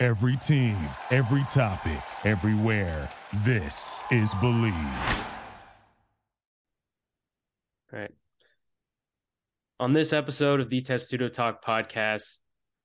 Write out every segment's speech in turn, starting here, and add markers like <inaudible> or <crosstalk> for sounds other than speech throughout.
Every team, every topic, everywhere. This is Bleav. All right. On this episode of the Testudo Talk podcast,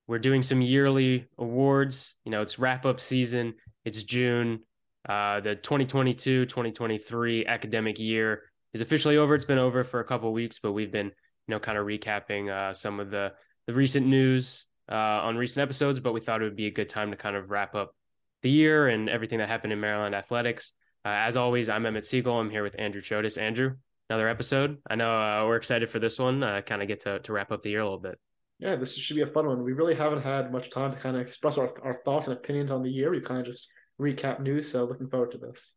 we're doing some yearly awards. You know, it's wrap up season. It's June. Uh, the 2022 2023 academic year is officially over. It's been over for a couple weeks, but we've been, you know, kind of recapping uh, some of the the recent news uh, on recent episodes. But we thought it would be a good time to kind of wrap up the year and everything that happened in Maryland athletics. Uh, as always, I'm Emmett Siegel. I'm here with Andrew Chodes. Andrew, another episode. I know uh, we're excited for this one. Uh, kind of get to to wrap up the year a little bit. Yeah, this should be a fun one. We really haven't had much time to kind of express our, our thoughts and opinions on the year. We kind of just recap news. So looking forward to this.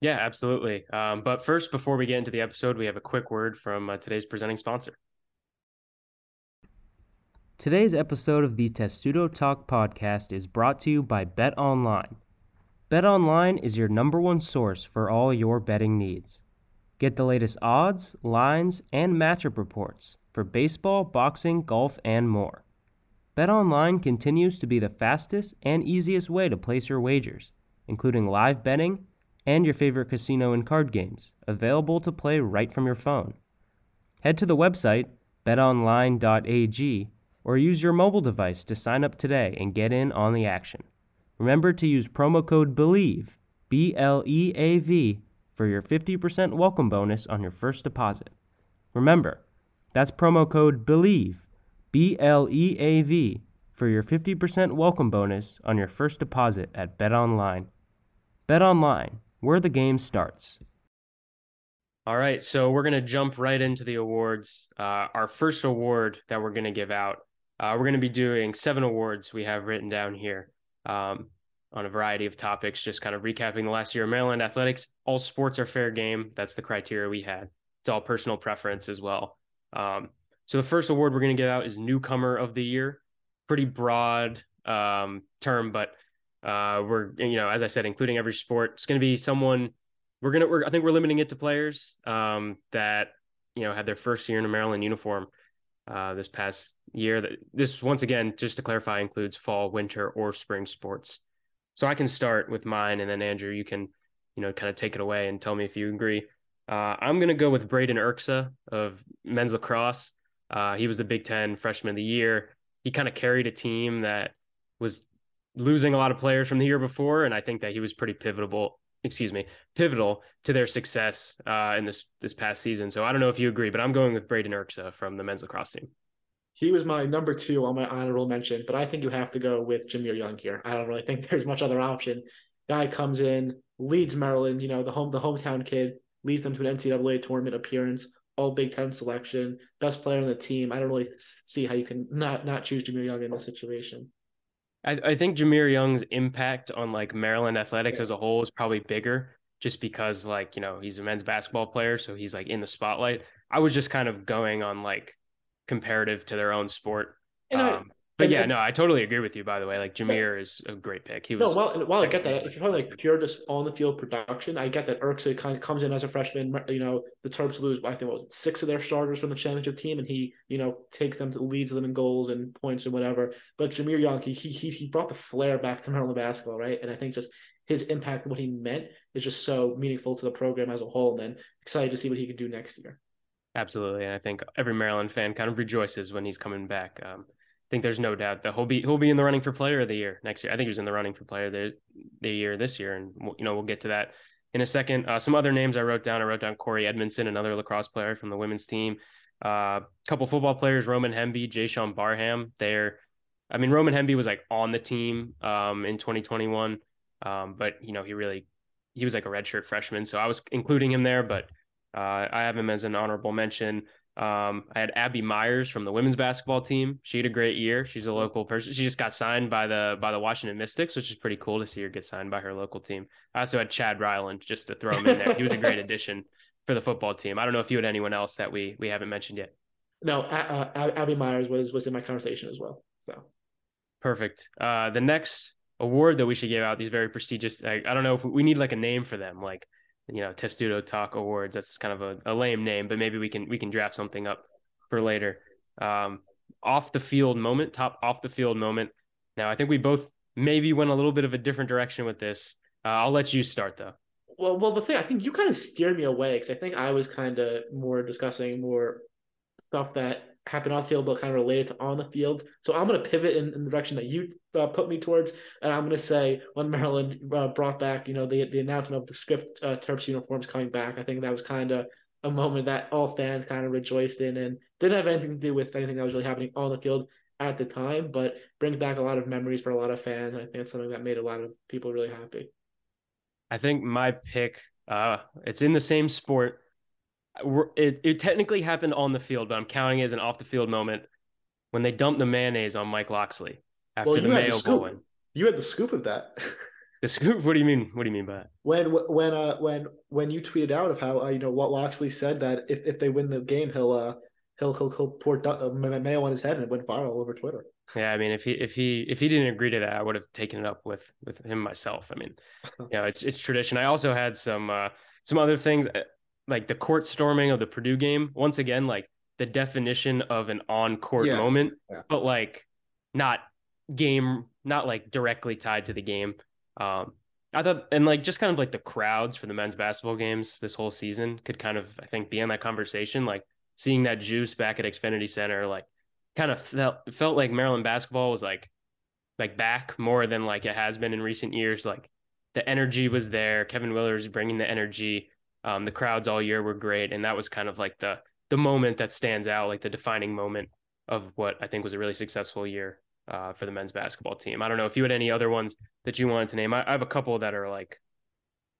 Yeah, absolutely. Um, but first, before we get into the episode, we have a quick word from uh, today's presenting sponsor. Today's episode of the Testudo Talk podcast is brought to you by Bet Online. Bet Online is your number one source for all your betting needs. Get the latest odds, lines, and matchup reports for baseball, boxing, golf, and more. BetOnline continues to be the fastest and easiest way to place your wagers, including live betting and your favorite casino and card games, available to play right from your phone. Head to the website betonline.ag or use your mobile device to sign up today and get in on the action. Remember to use promo code BLEAV, B L E A V, for your 50% welcome bonus on your first deposit. Remember, that's promo code BLEAV, B L E A V, for your 50% welcome bonus on your first deposit at BetOnline. BetOnline, where the game starts. All right, so we're going to jump right into the awards. Uh, our first award that we're going to give out, uh, we're going to be doing seven awards we have written down here um, on a variety of topics, just kind of recapping the last year of Maryland athletics. All sports are fair game. That's the criteria we had. It's all personal preference as well. Um, so the first award we're going to give out is newcomer of the year. Pretty broad um, term, but uh, we're you know as I said, including every sport. It's going to be someone. We're gonna. We're, I think we're limiting it to players um, that you know had their first year in a Maryland uniform uh, this past year. This once again, just to clarify, includes fall, winter, or spring sports. So I can start with mine, and then Andrew, you can you know kind of take it away and tell me if you agree. Uh, I'm going to go with Braden Erksa of men's lacrosse. Uh, he was the Big Ten freshman of the year. He kind of carried a team that was losing a lot of players from the year before, and I think that he was pretty pivotal. Excuse me, pivotal to their success uh, in this this past season. So I don't know if you agree, but I'm going with Braden Erksa from the men's lacrosse team. He was my number two on my honorable mention, but I think you have to go with Jahmir Young here. I don't really think <laughs> there's much other option. Guy comes in, leads Maryland, you know, the home the hometown kid, leads them to an NCAA tournament appearance, all Big Ten selection, best player on the team. I don't really see how you can not not choose Jahmir Young in this situation. I, I think Jahmir Young's impact on like Maryland athletics yeah. as a whole is probably bigger just because like, you know, he's a men's basketball player, so he's like in the spotlight. I was just kind of going on like comparative to their own sport. And um, but yeah, no, I totally agree with you. By the way, like Jahmir is a great pick. He was no. While, while I get that, if you're talking like pure just on the field production, I get that Erksa kind of comes in as a freshman. You know, the Terps lose, I think, what was it, six of their starters from the championship team, and he, you know, takes them to leads them in goals and points and whatever. But Jahmir Young, he he he brought the flair back to <laughs> Maryland basketball, right? And I think just his impact, what he meant, is just so meaningful to the program as a whole. And then excited to see what he can do next year. Absolutely, and I think every Maryland fan kind of rejoices when he's coming back. Um, think there's no doubt that he'll be he'll be in the running for player of the year next year. I think he was in the running for player of the, the year this year, and you know we'll get to that in a second. Uh, some other names I wrote down. I wrote down Kori Edmondson, another lacrosse player from the women's team. A uh, couple football players, Roman Hemby, Jaishawn Barham. They're, I mean, Roman Hemby was like on the team um, in 2021, um, but you know he really he was like a redshirt freshman, so I was including him there, but uh, I have him as an honorable mention. Um, I had Abby Myers from the women's basketball team. She had a great year. She's a local person. She just got signed by the by the Washington Mystics, which is pretty cool to see her get signed by her local team. I also had Chad Ryland just to throw him in there. he was a great <laughs> addition for the football team. I don't know if you had anyone else that we we haven't mentioned yet. No, uh, Abby Myers was was in my conversation as well. So perfect. Uh, the next award that we should give out these very prestigious. I, I don't know if we need like a name for them, like you know Testudo Talk Awards. That's kind of a, a lame name, but maybe we can we can draft something up for later. Um, off the field moment, top off the field moment. Now I think we both maybe went a little bit of a different direction with this. Uh, I'll let you start though. Well, well, the thing I think you kind of steered me away because I think I was kind of more discussing more stuff that happened off field, but kind of related to on the field. So I'm going to pivot in, in, the direction that you uh, put me towards, and I'm going to say when Maryland uh, brought back, you know, the the announcement of the script uh, Terps uniforms coming back. I think that was kind of a moment that all fans kind of rejoiced in, and didn't have anything to do with anything that was really happening on the field at the time, but brings back a lot of memories for a lot of fans. I think it's something that made a lot of people really happy. I think my pick, uh, it's in the same sport it, it technically happened on the field, but I'm counting it as an off the field moment when they dumped the mayonnaise on Mike Locksley after well, the Mayo the Bowl win. You had the scoop of that. The scoop? What do you mean? What do you mean by that? When when uh when when you tweeted out of how uh, you know what Loxley said that if, if they win the game he'll uh he'll he'll, he'll pour uh, mayo on his head and it went viral over Twitter. Yeah, I mean, if he if he if he didn't agree to that, I would have taken it up with with him myself. I mean, <laughs> you know, it's it's tradition. I also had some uh some other things like the court storming of the Purdue game, once again, like the definition of an on court yeah. moment, yeah. but like not game, not like directly tied to the game. Um, I thought, and like just kind of like the crowds for the men's basketball games this whole season could kind of, I think, be in that conversation. Like seeing that juice back at Xfinity Center, like kind of felt felt like Maryland basketball was like like back more than like it has been in recent years. Like the energy was there. Kevin Willard bringing the energy. Um, the crowds all year were great, and that was kind of like the the moment that stands out, like the defining moment of what I think was a really successful year uh, for the men's basketball team. I don't know if you had any other ones that you wanted to name. I, I have a couple that are like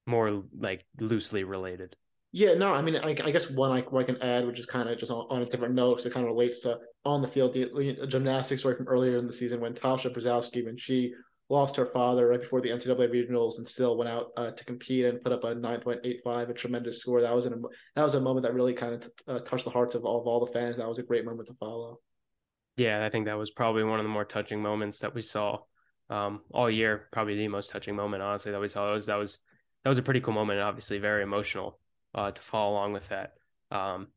more like loosely related. Yeah, no, I mean, I, I guess one I, I can add, which is kind of just on, on, a different note, because it kind of relates to on the field, the, the gymnastics story from earlier in the season when Tasha Brzezowski, when she lost her father right before the NCAA regionals and still went out uh, to compete and put up a 9.85, a tremendous score. That was an that was a moment that really kind of t- uh, touched the hearts of all, of all the fans. That was a great moment to follow. Yeah, I think that was probably one of the more touching moments that we saw um, all year. Probably the most touching moment, honestly, that we saw. That was that was that was a pretty cool moment. Obviously, very emotional uh, to follow along with that. Um,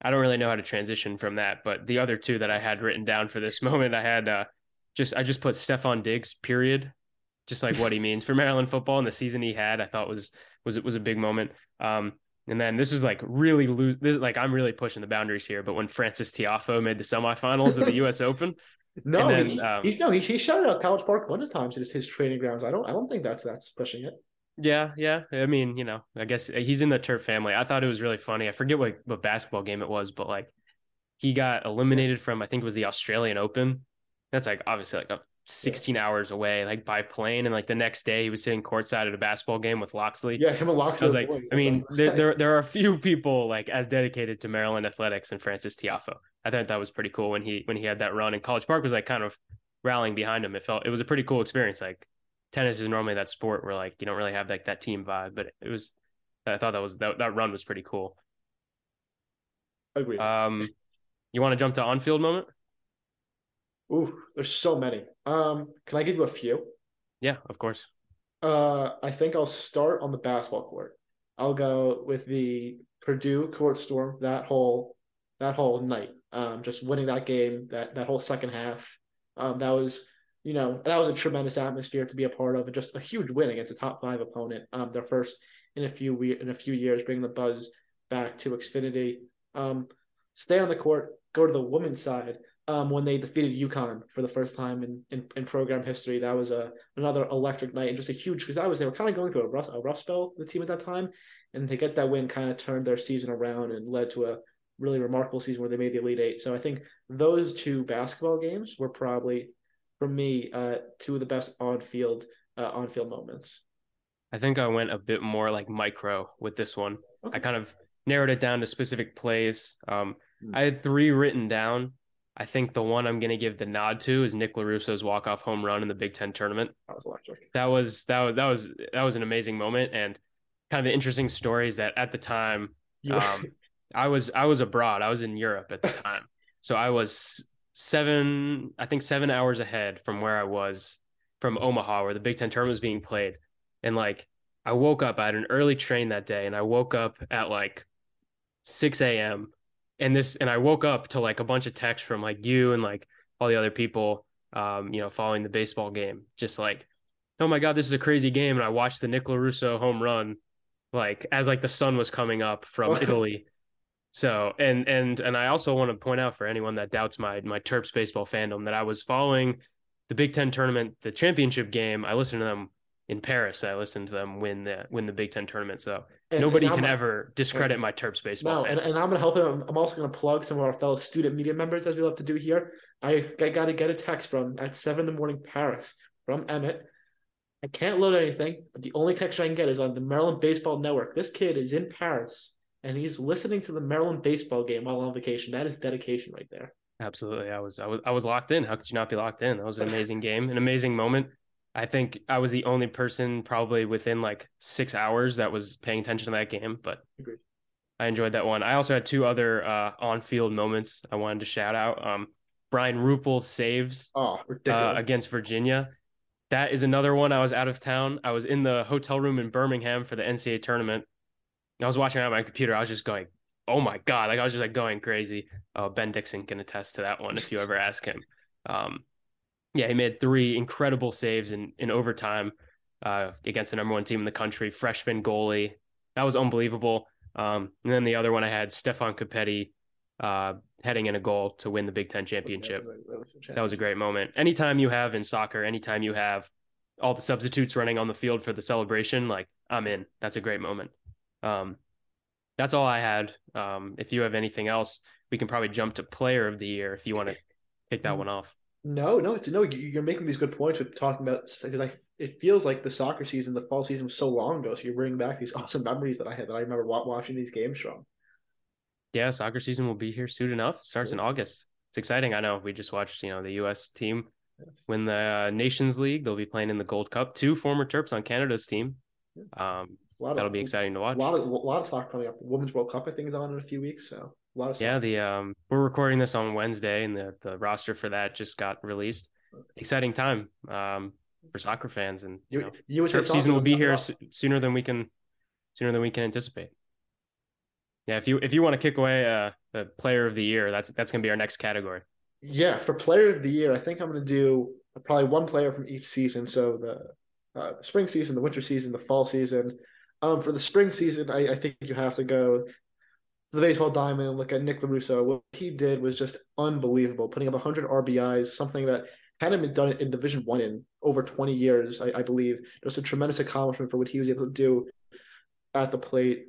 I don't really know how to transition from that, but the other two that I had written down for this <laughs> moment, I had uh, just I just put Stefon Diggs, period. Just like what he means for Maryland football and the season he had, I thought was was it was a big moment. Um, and then this is like really lose. This is like I'm really pushing the boundaries here. But when Frances Tiafoe made the semifinals of the U.S. <laughs> Open, no, then, he, um, he, no, he, he shut out College Park one of times. His his training grounds. I don't I don't think that's that's pushing it. Yeah, yeah. I mean, you know, I guess he's in the Terp family. I thought it was really funny. I forget what what basketball game it was, but like he got eliminated from I think it was the Australian Open that's like obviously like a 16 yeah. hours away, like by plane. And like the next day, he was sitting courtside at a basketball game with Locksley. Yeah, him and Locksley. I was like, boys. I mean, there, there, there are a few people like as dedicated to Maryland athletics and Frances Tiafoe. I thought that was pretty cool when he when he had that run. And College Park was like kind of rallying behind him. It felt it was a pretty cool experience. Like tennis is normally that sport where like you don't really have like that team vibe, but it was. I thought that was that that run was pretty cool. Agreed. Um, you want to jump to on field moment? Ooh, there's so many. Um, can I give you a few? Yeah, of course. Uh, I think I'll start on the basketball court. I'll go with the Purdue court storm that whole that whole night. Um, just winning that game, that that whole second half. Um, that was you know that was a tremendous atmosphere to be a part of, and just a huge win against a top five opponent. Um, their first in a few we- in a few years, bringing the buzz back to Xfinity. Um, stay on the court. Go to the women's side um, when they defeated UConn for the first time in, in, in, program history. That was a another electric night and just a huge because that was they were kind of going through a rough a rough spell the team at that time, and to get that win kind of turned their season around and led to a really remarkable season where they made the Elite Eight. So I think those two basketball games were probably for me uh, two of the best on field uh, on field moments. I think I went a bit more like micro with this one. Okay. I kind of narrowed it down to specific plays. Um, Hmm. I had three written down. I think the one I'm going to give the nod to is Nick Lorusso's walk off home run in the Big Ten tournament. That was electric. That was that was that was that was an amazing moment and kind of the interesting story is that at the time um, I was I was abroad. I was in Europe at the time, <laughs> so I was seven I think seven hours ahead from where I was from Omaha, where the Big Ten tournament was being played, and like I woke up. I had an early train that day, and I woke up at like six a.m. and this and I woke up to like a bunch of texts from like you and like all the other people, um, you know, following the baseball game, just like, oh my god, this is a crazy game, and I watched the Nick Lorusso home run like as like the sun was coming up from Italy. So and and and I also want to point out for anyone that doubts my my Terps baseball fandom that I was following the Big Ten tournament, the championship game. I listened to them in Paris. I listened to them win the win the Big Ten tournament. So And- nobody and can I'm- ever discredit my Terps baseball No, fan. and, and I'm gonna help him. I'm also gonna plug some of our fellow student media members as we love to do here. I, I got to get a text from at seven in the morning Paris from Emmett. I can't load anything, but the only connection I can get is on the Maryland Baseball Network. This kid is in Paris and he's listening to the Maryland baseball game while on vacation. That is dedication right there. Absolutely. I was I was I was locked in. How could you not be locked in? That was an amazing <laughs> game, an amazing moment. I think I was the only person probably within like six hours that was paying attention to that game, but Agreed. I enjoyed that one. I also had two other uh, on-field moments I wanted to shout out. Um, Brian Rupel's saves Oh, uh, against Virginia. That is another one. I was out of town. I was in the hotel room in Birmingham for the NCAA tournament. I was watching it on my computer. I was just going, "Oh my god!" Like I was just like going crazy. Uh, ben Dixon can attest to that one if you ever ask him. Um, yeah, he made three incredible saves in in overtime uh, against the number one team in the country. Freshman goalie, that was unbelievable. Um, and then the other one I had Stefan Copetti uh, heading in a goal to win the Big Ten championship that was a great moment. Anytime you have in soccer, anytime you have all the substitutes running on the field for the celebration, like I'm in. That's a great moment. Um, that's all I had. Um, if you have anything else, we can probably jump to player of the year if you want to take that one off. No, no, it's no. you- You're making these good points with talking about because I. It feels like the soccer season, the fall season was so long ago. So you're bringing back these awesome memories that I had that I remember watching these games from. Yeah, soccer season will be here soon enough. It starts in August. It's exciting. I know. We just watched, you know, the U.S. team Yes. win the uh, Nations League. They'll be playing in the Gold Cup. Two former Terps on Canada's team. Yes. Um, A lot of- that'll be exciting to watch. A lot of a lot of soccer coming up. Women's World Cup I think is on in a few weeks. So a lot of Yeah, the um we're recording this on Wednesday and the the roster for that just got released. Exciting time um for soccer fans and you You, know, turf season will be here so- sooner than we can sooner than we can anticipate. Yeah, if you if you want to kick away uh the player of the year, that's that's going to be our next category. Yeah, for player of the year, I think I'm going to do probably one player from each season. So the uh, spring season, the winter season, the fall season. Um, for the spring season, I, I think you have to go to the baseball diamond and look at Nick Lorusso. What he did was just unbelievable, putting up 100 RBIs, something that hadn't been done in Division One in over 20 years, I, I believe. Just a tremendous accomplishment for what he was able to do at the plate.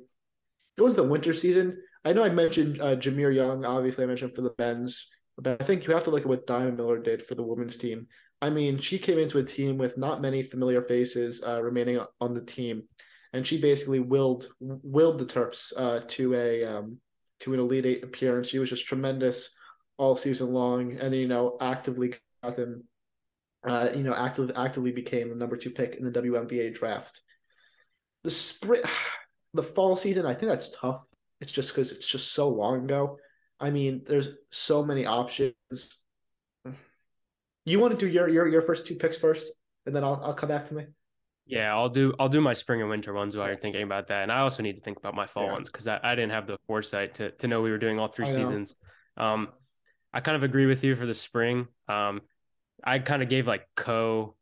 It was the winter season. I know I mentioned uh, Jahmir Young. Obviously, I mentioned for the Bens. But I think you have to look at what Diamond Miller did for the women's team. I mean, she came into a team with not many familiar faces uh, remaining on the team, and she basically willed willed the Terps uh, to a um, to an Elite Eight appearance. She was just tremendous all season long, and you know actively got them. Uh, you know, actively actively became the number two pick in the WNBA draft. The spring, <sighs> the fall season, I think that's tough. It's just because it's just so long ago. I mean, there's so many options. <sighs> You want to do your your your first two picks first, and then I'll I'll come back to me. Yeah, I'll do I'll do my spring and winter ones while you're thinking about that, and I also need to think about my fall Yeah. ones because I, I didn't have the foresight to to know we were doing all three I know. seasons. Um, I kind of agree with you for the spring. Um, I kind of gave like co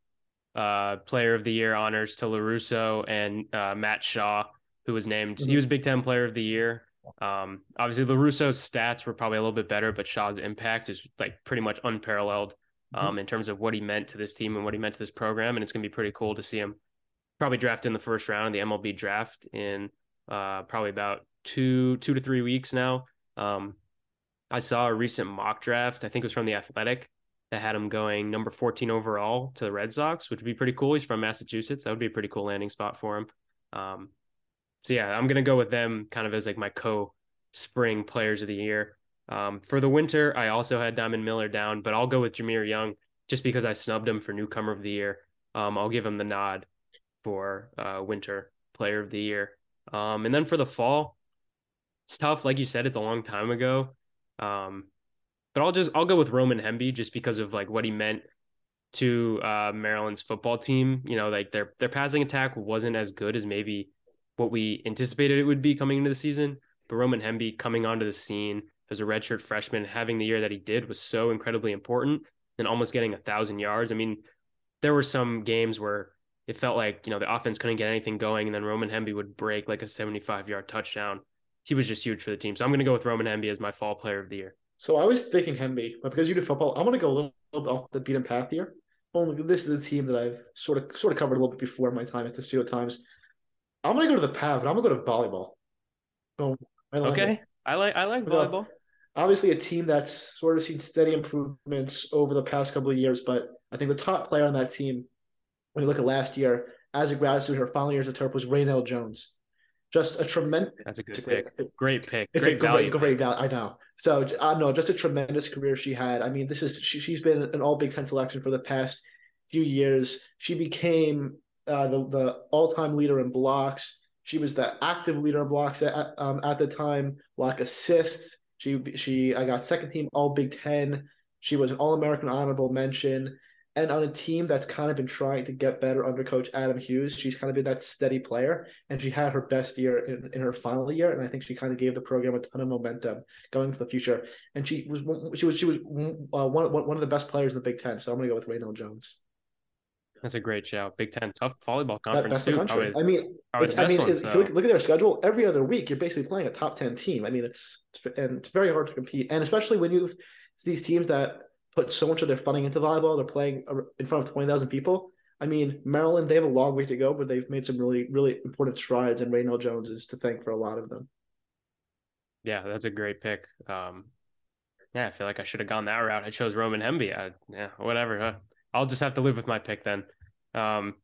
uh player of the year honors to Lorusso and uh, Matt Shaw, who was named. He Mhm. was Big Ten Player of the Year. Um, obviously Lorusso's stats were probably a little bit better, but Shaw's impact is like pretty much unparalleled um, in terms of what he meant to this team and what he meant to this program. And it's going to be pretty cool to see him probably draft in the first round of the MLB draft in uh, probably about two two to three weeks now. Um, I saw a recent mock draft. I think it was from the Athletic that had him going number 14 overall to the Red Sox, which would be pretty cool. He's from Massachusetts. That would be a pretty cool landing spot for him. Um, so yeah, I'm gonna go with them kind of as like my co spring players of the year. Um, for the winter, I also had Diamond Miller down, but I'll go with Jahmir Young just because I snubbed him for newcomer of the year. Um, I'll give him the nod for uh, winter player of the year. Um, and then for the fall, it's tough. Like you said, it's a long time ago. Um, but I'll just I'll go with Roman Hemby just because of like what he meant to uh, Maryland's football team. You know, like their their passing attack wasn't as good as maybe what we anticipated it would be coming into the season. But Roman Hemby coming onto the scene as a redshirt freshman, having the year that he did was so incredibly important and almost getting a thousand yards. I mean, there were some games where it felt like, you know, the offense couldn't get anything going and then Roman Hemby would break like a 75 yard touchdown. He was just huge for the team. So I'm going to go with Roman Hemby as my fall player of the year. So I was thinking Hemby, but because you do football, I'm going to go a little, little bit off the beaten path here. Only this is a team that I've sort of sort of covered a little bit before my time at the Testudo Times. I'm going to go to the path, but I'm going to go to volleyball. Oh, okay. I like I like uh, volleyball. Obviously, a team that's sort of seen steady improvements over the past couple of years, but I think the top player on that team, when you look at last year, as a grad student, her final year as a Terp was Rainelle Jones. Just a tremendous. That's a good pick. Great pick. It's great a value. Great, great value. I know. So I uh, know, just a tremendous career she had. I mean, this is she, she's been an All Big Ten selection for the past few years. She became uh, the the all time leader in blocks. She was the active leader in blocks at um, at the time. Block assists. She she I got second team All Big Ten. She was an All American honorable mention and on a team that's kind of been trying to get better under coach Adam Hughes, she's kind of been that steady player and she had her best year in, in her final year. And I think she kind of gave the program a ton of momentum going into the future. And she was, she was, she was uh, one, one of the best players in the Big Ten. So I'm going to go with Rainelle Jones. That's a great shout. Big Ten, tough volleyball conference too. Probably, I mean, I mean, one, so. if you look, look, at their schedule, every other week you're basically playing a top ten team. I mean, it's, it's and it's very hard to compete, and especially when you have these teams that put so much of their funding into volleyball. They're playing in front of 20,000 people. I mean, Maryland, they have a long way to go, but they've made some really, really important strides, and Rainelle Jones is to thank for a lot of them. Yeah, that's a great pick. Um, yeah, I feel like I should have gone that route. I chose Roman Hemby. I, yeah, whatever. I'll just have to live with my pick then. Um,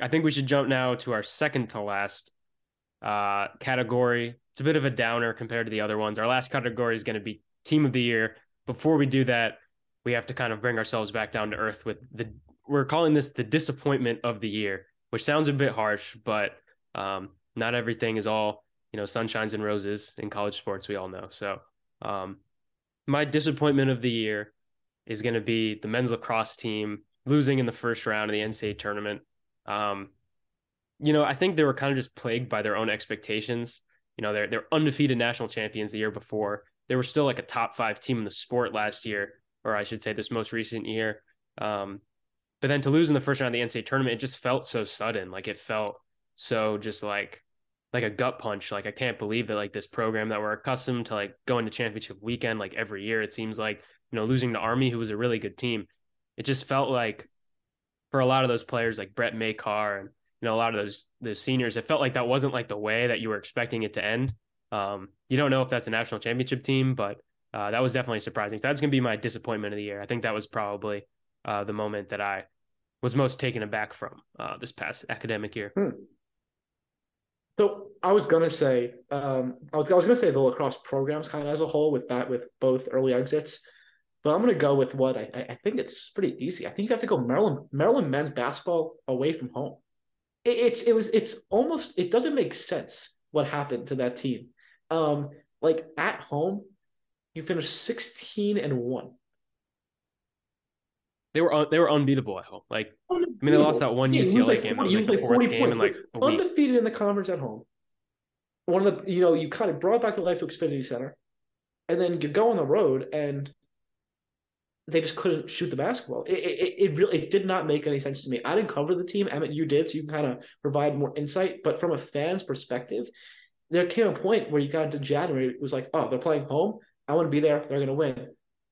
I think we should jump now to our second to last uh, category. It's a bit of a downer compared to the other ones. Our last category is going to be Team of the Year. Before we do that, we have to kind of bring ourselves back down to earth with the we're calling this the disappointment of the year, which sounds a bit harsh, but um, not everything is all you know sunshines and roses in college sports. We all know. So um, my disappointment of the year is going to be the men's lacrosse team losing in the first round of the NCAA tournament. Um, you know, I think they were kind of just plagued by their own expectations. You know, they're they're undefeated national champions the year before. They were still like a top five team in the sport last year or I should say this most recent year. Um, but then to lose in the first round of the NCAA tournament, it just felt so sudden. Like it felt so just like like a gut punch. Like I can't believe that like this program that we're accustomed to like going to championship weekend like every year. It seems like you know losing to Army, who was a really good team. It just felt like for a lot of those players like Brett Makar and you know a lot of those those seniors, it felt like that wasn't like the way that you were expecting it to end. Um, you don't know if that's a national championship team, but uh, that was definitely surprising. That's going to be my disappointment of the year. I think that was probably uh, the moment that I was most taken aback from uh, this past academic year. Hmm. So I was gonna say, um, I was, I was gonna say the lacrosse programs kind of as a whole with that with both early exits, but I'm gonna go with what I, I think it's pretty easy. I think you have to go Maryland Maryland men's basketball away from home. It, it's it was it's almost it doesn't make sense what happened to that team. Um, like at home, you finished 16 and 1. They were they were unbeatable at home. Like I mean, they lost that one yeah, UCLA like game. 40, like the fourth game points, in like undefeated in the conference at home. One of the you know you kind of brought back the life to Xfinity Center, and then you go on the road and they just couldn't shoot the basketball. It, it, it really it did not make any sense to me. I didn't cover the team. Emmett, you did, so you can kind of provide more insight. But from a fan's perspective, there came a point where you got into January. It was like, oh, they're playing home. I want to be there. They're going to win.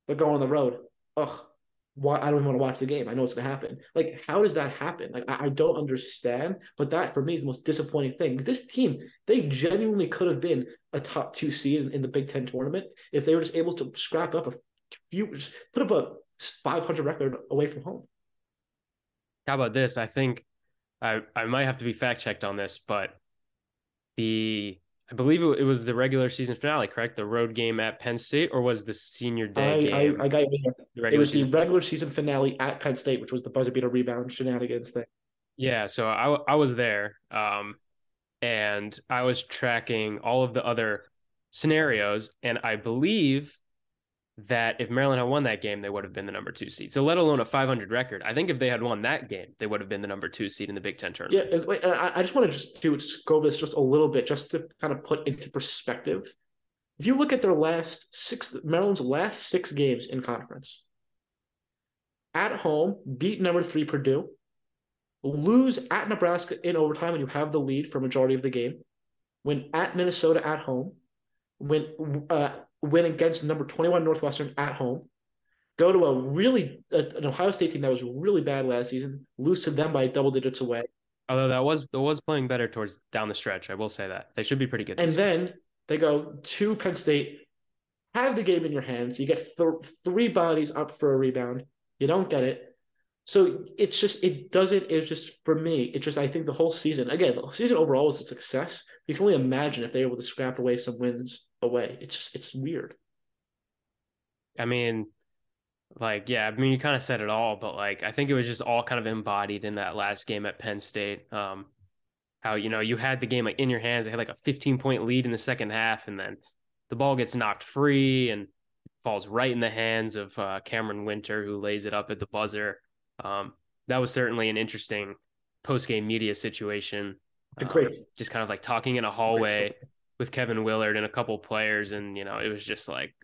They're going on the road. Ugh, why? I don't even want to watch the game. I know what's going to happen. Like, how does that happen? Like, I, I don't understand. But that for me is the most disappointing thing. This team, they genuinely could have been a top two seed in, in the Big Ten tournament if they were just able to scrap up a few, put up a 500 record away from home. How about this? I think I I might have to be fact checked on this, but the I believe it, was the regular season finale, correct? The road game at Penn State, or was the senior day I, game? I, I got you. It was the regular season finale at Penn State, which was the buzzer beater rebound shenanigans thing. Yeah, so I I was there, um, and I was tracking all of the other scenarios, and I believe that if Maryland had won that game, they would have been the number two seed. So let alone a 500 record. I think if they had won that game, they would have been the number two seed in the Big Ten tournament. Yeah, wait, I, I just want to just do just go over this just a little bit, just to kind of put into perspective. If you look at their last six, Maryland's last six games in conference, at home, beat number three Purdue, lose at Nebraska in overtime when you have the lead for majority of the game, win at Minnesota at home, win uh, win against number 21 Northwestern at home, go to a really an Ohio State team that was really bad last season, lose to them by double digits away. Although that was that was playing better towards down the stretch, I will say that they should be pretty good. And then they go to Penn State, have the game in your hands. You get th- three bodies up for a rebound. You don't get it. So it's just it doesn't. It's just for me. It just I think the whole season again. The season overall was a success. You can only imagine if they were able to scrap away some wins away. It's just it's weird. I mean, like yeah, I mean you kind of said it all, but like I think it was just all kind of embodied in that last game at Penn State. Um, how you know you had the game like in your hands. They had like a 15 point lead in the second half, and then the ball gets knocked free and falls right in the hands of uh, Camren Wynter, who lays it up at the buzzer. Um, that was certainly an interesting post game media situation. Um, just kind of like talking in a hallway with Kevin Willard and a couple players, and you know, it was just like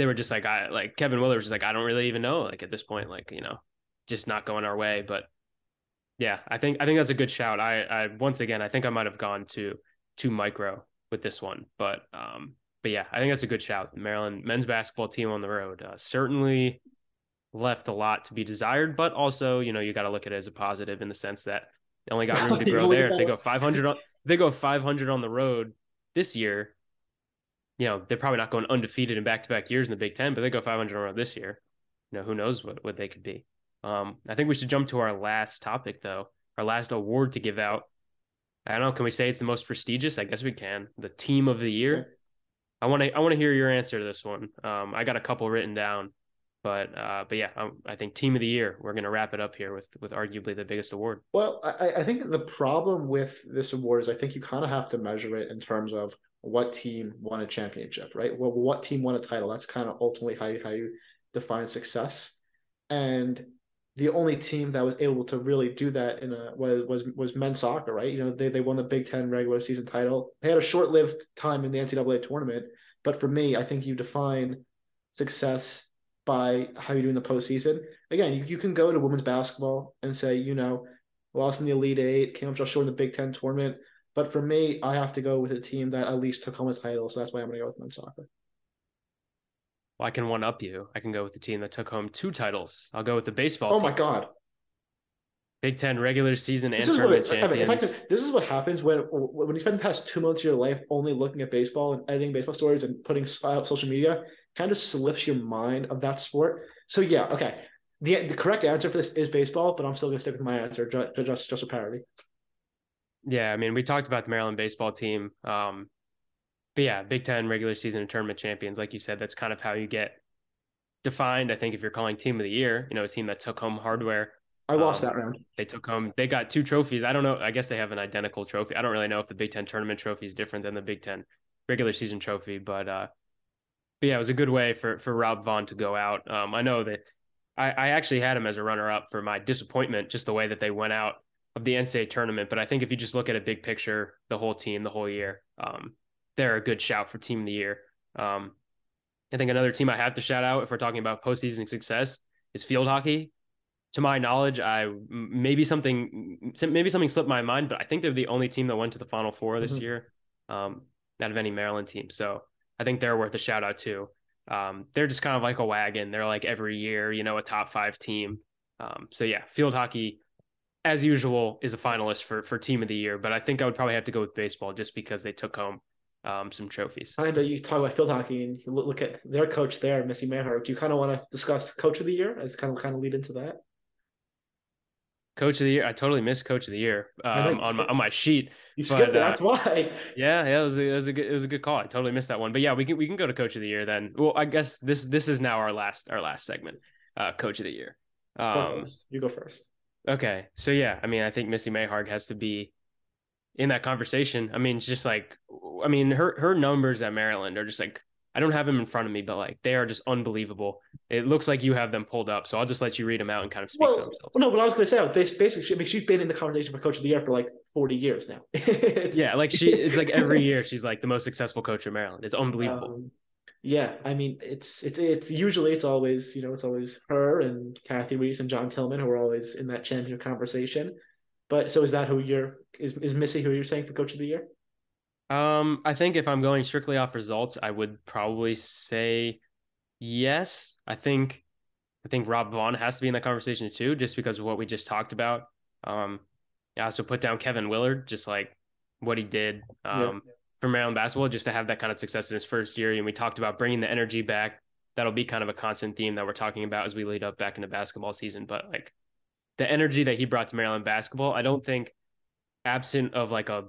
they were just like I like Kevin Willard was just like I don't really even know like at this point like you know just not going our way, but yeah, I think I think that's a good shout. I I once again I think I might have gone to too micro with this one, but um but yeah, I think that's a good shout. Maryland men's basketball team on the road uh, certainly left a lot to be desired, but also you know you got to look at it as a positive in the sense that they only got <laughs> room to grow there. If they go 500 on they go 500 on the road this year, you know, they're probably not going undefeated in back to back years in the Big Ten, but they go 500 on the road this year. You know, who knows what, what they could be. Um, I think we should jump to our last topic, though, our last award to give out. I don't know. Can we say it's the most prestigious? I guess we can. The team of the year. I want to. I want to hear your answer to this one. Um, I got a couple written down. But uh, but yeah, um, I think team of the year. We're going to wrap it up here with with arguably the biggest award. Well, I, I think the problem with this award is I think you kind of have to measure it in terms of what team won a championship, right? Well, what team won a title? That's kind of ultimately how you how you define success. And the only team that was able to really do that in a was was was men's soccer, right? You know, they they won the Big Ten regular season title. They had a short lived time in the NCAA tournament, but for me, I think you define success by how you do in the postseason. Again, you, you can go to women's basketball and say, you know, lost in the Elite Eight, came up just short in the Big Ten tournament. But for me, I have to go with a team that at least took home a title. So that's why I'm going to go with men's soccer. Well, I can one up you. I can go with the team that took home two titles. I'll go with the baseball. Oh team. my god! Big Ten regular season and tournament champions. I mean, this is what happens when when you spend the past two months of your life only looking at baseball and editing baseball stories and putting out uh, social media kind of slips your mind of that sport. So yeah, okay. The the correct answer for this is baseball, but I'm still gonna stick with my answer just just, just a parody. Yeah, I mean, we talked about the Maryland baseball team. Um, but yeah, Big Ten regular season and tournament champions, like you said, that's kind of how you get defined. I think if you're calling team of the year, you know, a team that took home hardware. I lost um, that round. They took home. They got two trophies. I don't know. I guess they have an identical trophy. I don't really know if the Big Ten tournament trophy is different than the Big Ten regular season trophy, but uh, but yeah, it was a good way for for Rob Vaughn to go out. Um, I know that I, I actually had him as a runner up for my disappointment, just the way that they went out of the NCAA tournament. But I think if you just look at a big picture, the whole team, the whole year, um, they're a good shout for team of the year. Um, I think another team I have to shout out if we're talking about postseason success is field hockey. To my knowledge, I maybe something maybe something slipped my mind, but I think they're the only team that went to the Final Four this mm-hmm. year, um, out of any Maryland team. So I think they're worth a shout out too. Um, they're just kind of like a wagon. They're like every year, you know, a top five team. Um, so yeah, field hockey, as usual, is a finalist for for team of the year. But I think I would probably have to go with baseball just because they took home um, some trophies. I know you talk about field hockey and you look at their coach there, Missy Meharg. Do you kind of want to discuss coach of the year as kind of kind of lead into that? Coach of the year. I totally missed Coach of the year um, on my on my sheet. You skipped But, it. uh, That's why. Yeah, yeah, it was a, it was a good it was a good call. I totally missed that one. But yeah, we can we can go to Coach of the year then. Well, I guess this this is now our last our last segment. Uh, Coach of the year. Um, first. You go first. Okay. So yeah, I mean, I think Missy Meharg has to be in that conversation. I mean, it's just like I mean, her her numbers at Maryland are just like I don't have them in front of me, but like they are just unbelievable. It looks like you have them pulled up, so I'll just let you read them out and kind of speak for Well, themselves. no, what I was going to say, bas- basically, she, I mean, she's been in the conversation for Coach of the Year for like 40 years now. <laughs> Yeah, like she it's like every <laughs> year she's like the most successful coach in Maryland. It's unbelievable. Um, yeah, I mean, it's it's it's usually it's always you know it's always her and Cathy Reese and John Tillman who are always in that champion conversation. But so is that who you're is is Missy who you're saying for Coach of the Year? Um, I think if I'm going strictly off results, I would probably say yes. I think I think Rob Vaughn has to be in that conversation too, just because of what we just talked about. Um, I also put down Kevin Willard, just like what he did um, Yeah. for Maryland basketball, just to have that kind of success in his first year. And we talked about bringing the energy back. That'll be kind of a constant theme that we're talking about as we lead up back into basketball season. But like the energy that he brought to Maryland basketball, I don't think absent of like a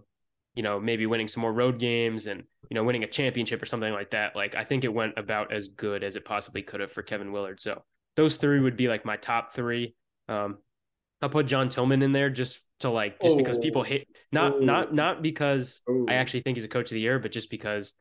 you know, maybe winning some more road games and, you know, winning a championship or something like that. Like, I think it went about as good as it possibly could have for Kevin Willard. So those three would be like my top three. Um, I'll put John Tillman in there just to like, just because Oh. people hate, not, Oh. not, not because Oh. I actually think he's a coach of the year, but just because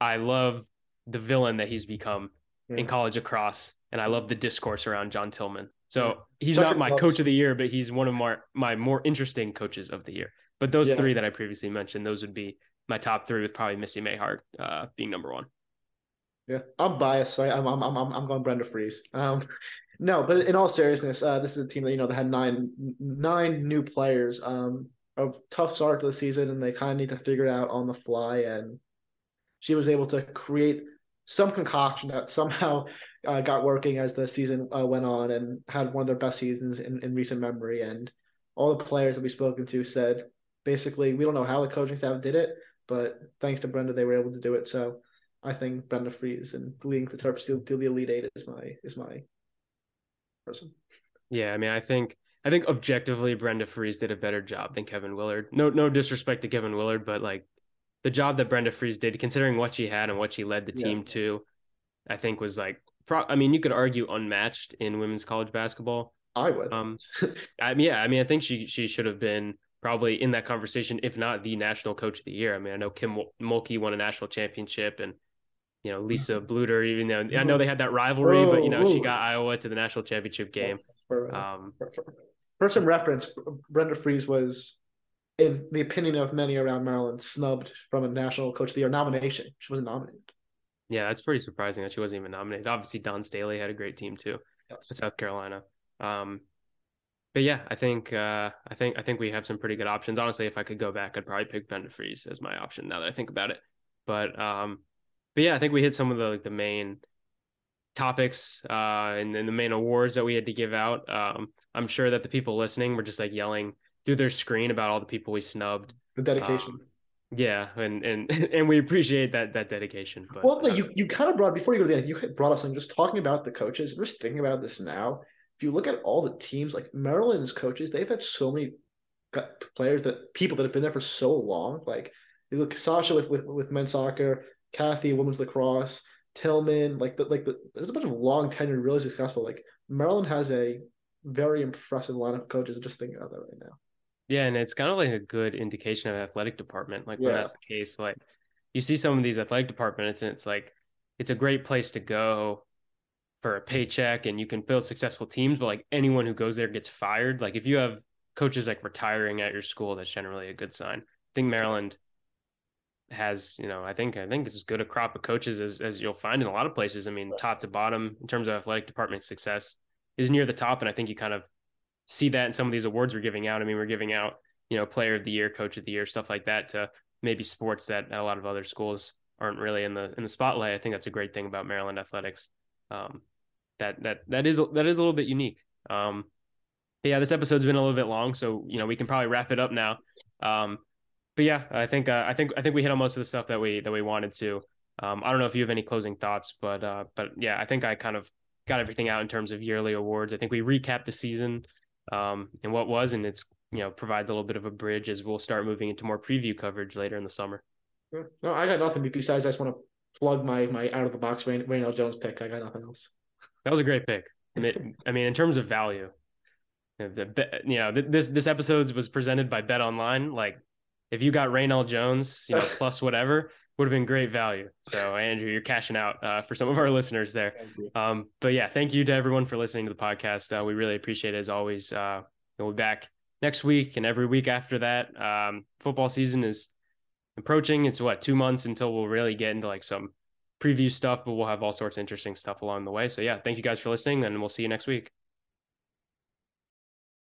I love the villain that he's become in college across. And I love the discourse around John Tillman. So he's Such not my coach of the year, but he's one of my, my more interesting coaches of the year. But those Yeah. three that I previously mentioned, those would be my top three, with probably Missy Meharg uh, being number one. Yeah, I'm biased. So I'm I'm I'm I'm I'm going Brenda Frese. Um, <laughs> no, but in all seriousness, uh, this is a team that you know that had nine nine new players. Um, a tough start to the season, and they kind of need to figure it out on the fly. And she was able to create some concoction that somehow uh, got working as the season uh, went on, and had one of their best seasons in, in recent memory. And all the players that we've spoken to said basically, we don't know how the coaching staff did it, but thanks to Brenda, they were able to do it. So. I think Brenda Frese and leading the Terps to, to the Elite Eight is my is my person. Yeah, I mean, I think I think objectively, Brenda Frese did a better job than Kevin Willard. No, no disrespect to Kevin Willard, but like the job that Brenda Frese did, considering what she had and what she led the team Yes. to, I think was like, pro- I mean, you could argue unmatched in women's college basketball. I would. Um, I mean, yeah, I mean, I think she she should have been probably in that conversation, if not the national coach of the year. I mean, I know Kim Mulkey won a national championship, and you know Lisa Bluder. Even though I know they had that rivalry, but you know she got Iowa to the national championship game. For, Um, for, for, for some reference, Brenda Frese was, in the opinion of many around Maryland, snubbed from a National Coach of the Year nomination. She wasn't nominated. yeah, that's pretty surprising that she wasn't even nominated. Obviously, Dawn Staley had a great team too Yes. South Carolina. Um, but yeah, I think uh, I think I think we have some pretty good options. Honestly, if I could go back, I'd probably pick Brenda Frese as my option now that I think about it. But um, but yeah, I think we hit some of the like the main topics uh and, and the main awards that we had to give out. Um, I'm sure that the people listening were just like yelling through their screen about all the people we snubbed. The dedication. Yeah, and and <laughs> and we appreciate that that dedication. But well, no, uh, you you kind of brought before you go to the end. You brought us on just talking about the coaches. I'm just thinking about this now. If you look at all the teams, like Maryland's coaches, they've had so many players that people that have been there for so long. Like you look Sasho with with, with men's soccer, Cathy women's lacrosse, Tillman. Like the like the there's a bunch of long tenured, really successful. Like Maryland has a very impressive lineup of coaches. I'm just thinking about that right now. Yeah, and it's kind of like a good indication of athletic department. Like when Yeah. that's the case, like you see some of these athletic departments, and it's like it's a great place to go for a paycheck, and you can build successful teams. But like anyone who goes there gets fired. Like if you have coaches like retiring at your school, that's generally a good sign. I think Maryland has, you know, I think I think it's as good a crop of coaches as as you'll find in a lot of places. I mean, top to bottom in terms of athletic department success is near the top, and I think you kind of see that in some of these awards we're giving out. I mean, we're giving out, you know, player of the year, coach of the year, stuff like that to maybe sports that a lot of other schools aren't really in the in the spotlight. I think that's a great thing about Maryland athletics. Um, that that that is that is a little bit unique. Um, yeah, this episode's been a little bit long, so you know we can probably wrap it up now. Um, but yeah, I think uh, I think I think we hit on most of the stuff that we that we wanted to. Um, I don't know if you have any closing thoughts, but uh, but yeah, I think I kind of got everything out in terms of yearly awards. I think we recapped the season um, in what was, and it's you know provides a little bit of a bridge as we'll start moving into more preview coverage later in the summer. No, I got nothing besides I just want to plug my my out of the box Rainelle Jones pick. I got nothing else. That was a great pick. I mean, I mean in terms of value, the you know this this episode was presented by Bet Online. Like if you got Rainelle Jones, you know <laughs> plus whatever would have been great value. So Andrew, you're cashing out uh, for some of our listeners there. Um, but yeah, thank you to everyone for listening to the podcast. Uh, we really appreciate it as always. Uh, we'll be back next week and every week after that. Um, football season is approaching. It's what two months until we'll really get into like some preview stuff, but we'll have all sorts of interesting stuff along the way. So yeah, thank you guys for listening, and we'll see you next week.